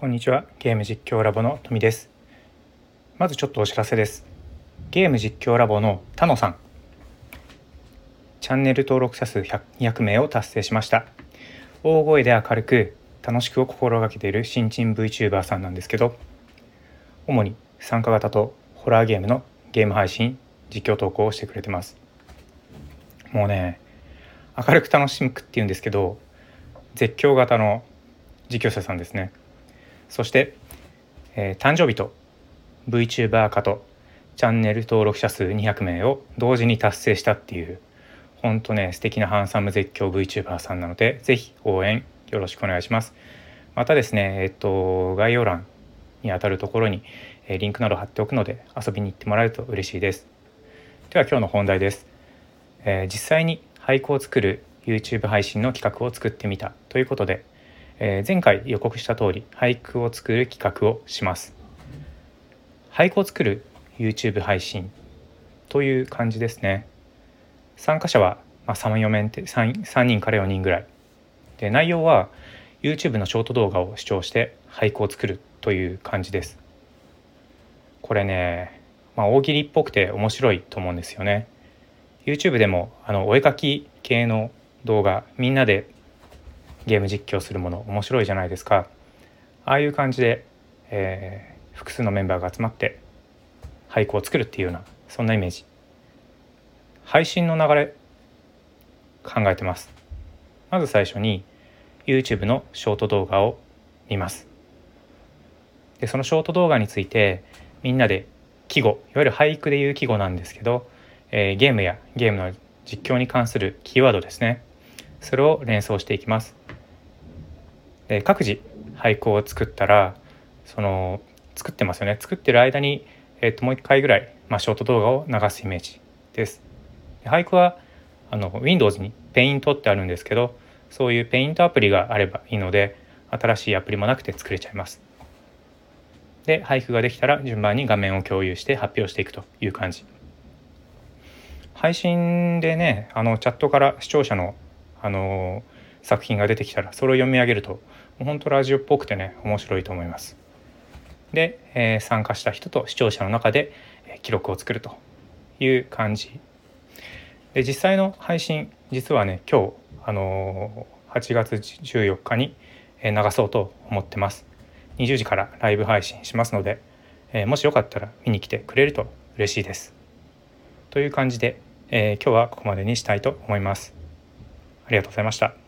こんにちは。ゲーム実況ラボの富です。まずちょっとお知らせです。ゲーム実況ラボの田野さん。チャンネル登録者数200名を達成しました。大声で明るく楽しくを心がけている新陳 VTuber さんなんですけど主に参加型とホラーゲームのゲーム配信実況投稿をしてくれてます。もうね明るく楽しむっていうんですけど絶叫型の実況者さんですね。そして、えー、誕生日と VTuber 化とチャンネル登録者数200名を同時に達成したっていうほんとね素敵なハンサム絶叫 VTuber さんなので是非応援よろしくお願いします。またですねえっと概要欄にあたるところにえリンクなど貼っておくので遊びに行ってもらえると嬉しいです。では今日の本題です、えー、実際に俳句を作る YouTube 配信の企画を作ってみたということでえー、前回予告した通り俳句を作る企画をします。俳句を作る YouTube 配信という感じですね。参加者は、まあ、34面って 3, 3人から4人ぐらい。で内容は YouTube のショート動画を視聴して俳句を作るという感じです。これね、まあ、大喜利っぽくて面白いと思うんですよね。YouTube でもあのお絵かき系の動画みんなでゲーム実況するもの面白いじゃないですか。ああいう感じで、えー、複数のメンバーが集まって俳句を作るっていうようなそんなイメージ。配信の流れ考えてます。まず最初に YouTube のショート動画を見ます。でそのショート動画についてみんなで季語いわゆる俳句でいう季語なんですけど、えー、ゲームやゲームの実況に関するキーワードですね。それを連想していきます。で各自俳句を作ったらその作ってますよね。作ってる間に、えー、ともう一回ぐらい、まあ、ショート動画を流すイメージです。俳句はあの Windows に Paint ってあるんですけどそういう Paint アプリがあればいいので新しいアプリもなくて作れちゃいます。で俳句ができたら順番に画面を共有して発表していくという感じ。配信でねあのチャットから視聴者のあの作品が出てきたらそれを読み上げると本当ラジオっぽくてね面白いと思います。で、えー、参加した人と視聴者の中で記録を作るという感じ。で実際の配信実はね今日、あのー、8月14日に流そうと思ってます。20時からライブ配信しますので、えー、もしよかったら見に来てくれると嬉しいです。という感じで、えー、今日はここまでにしたいと思います。ありがとうございました。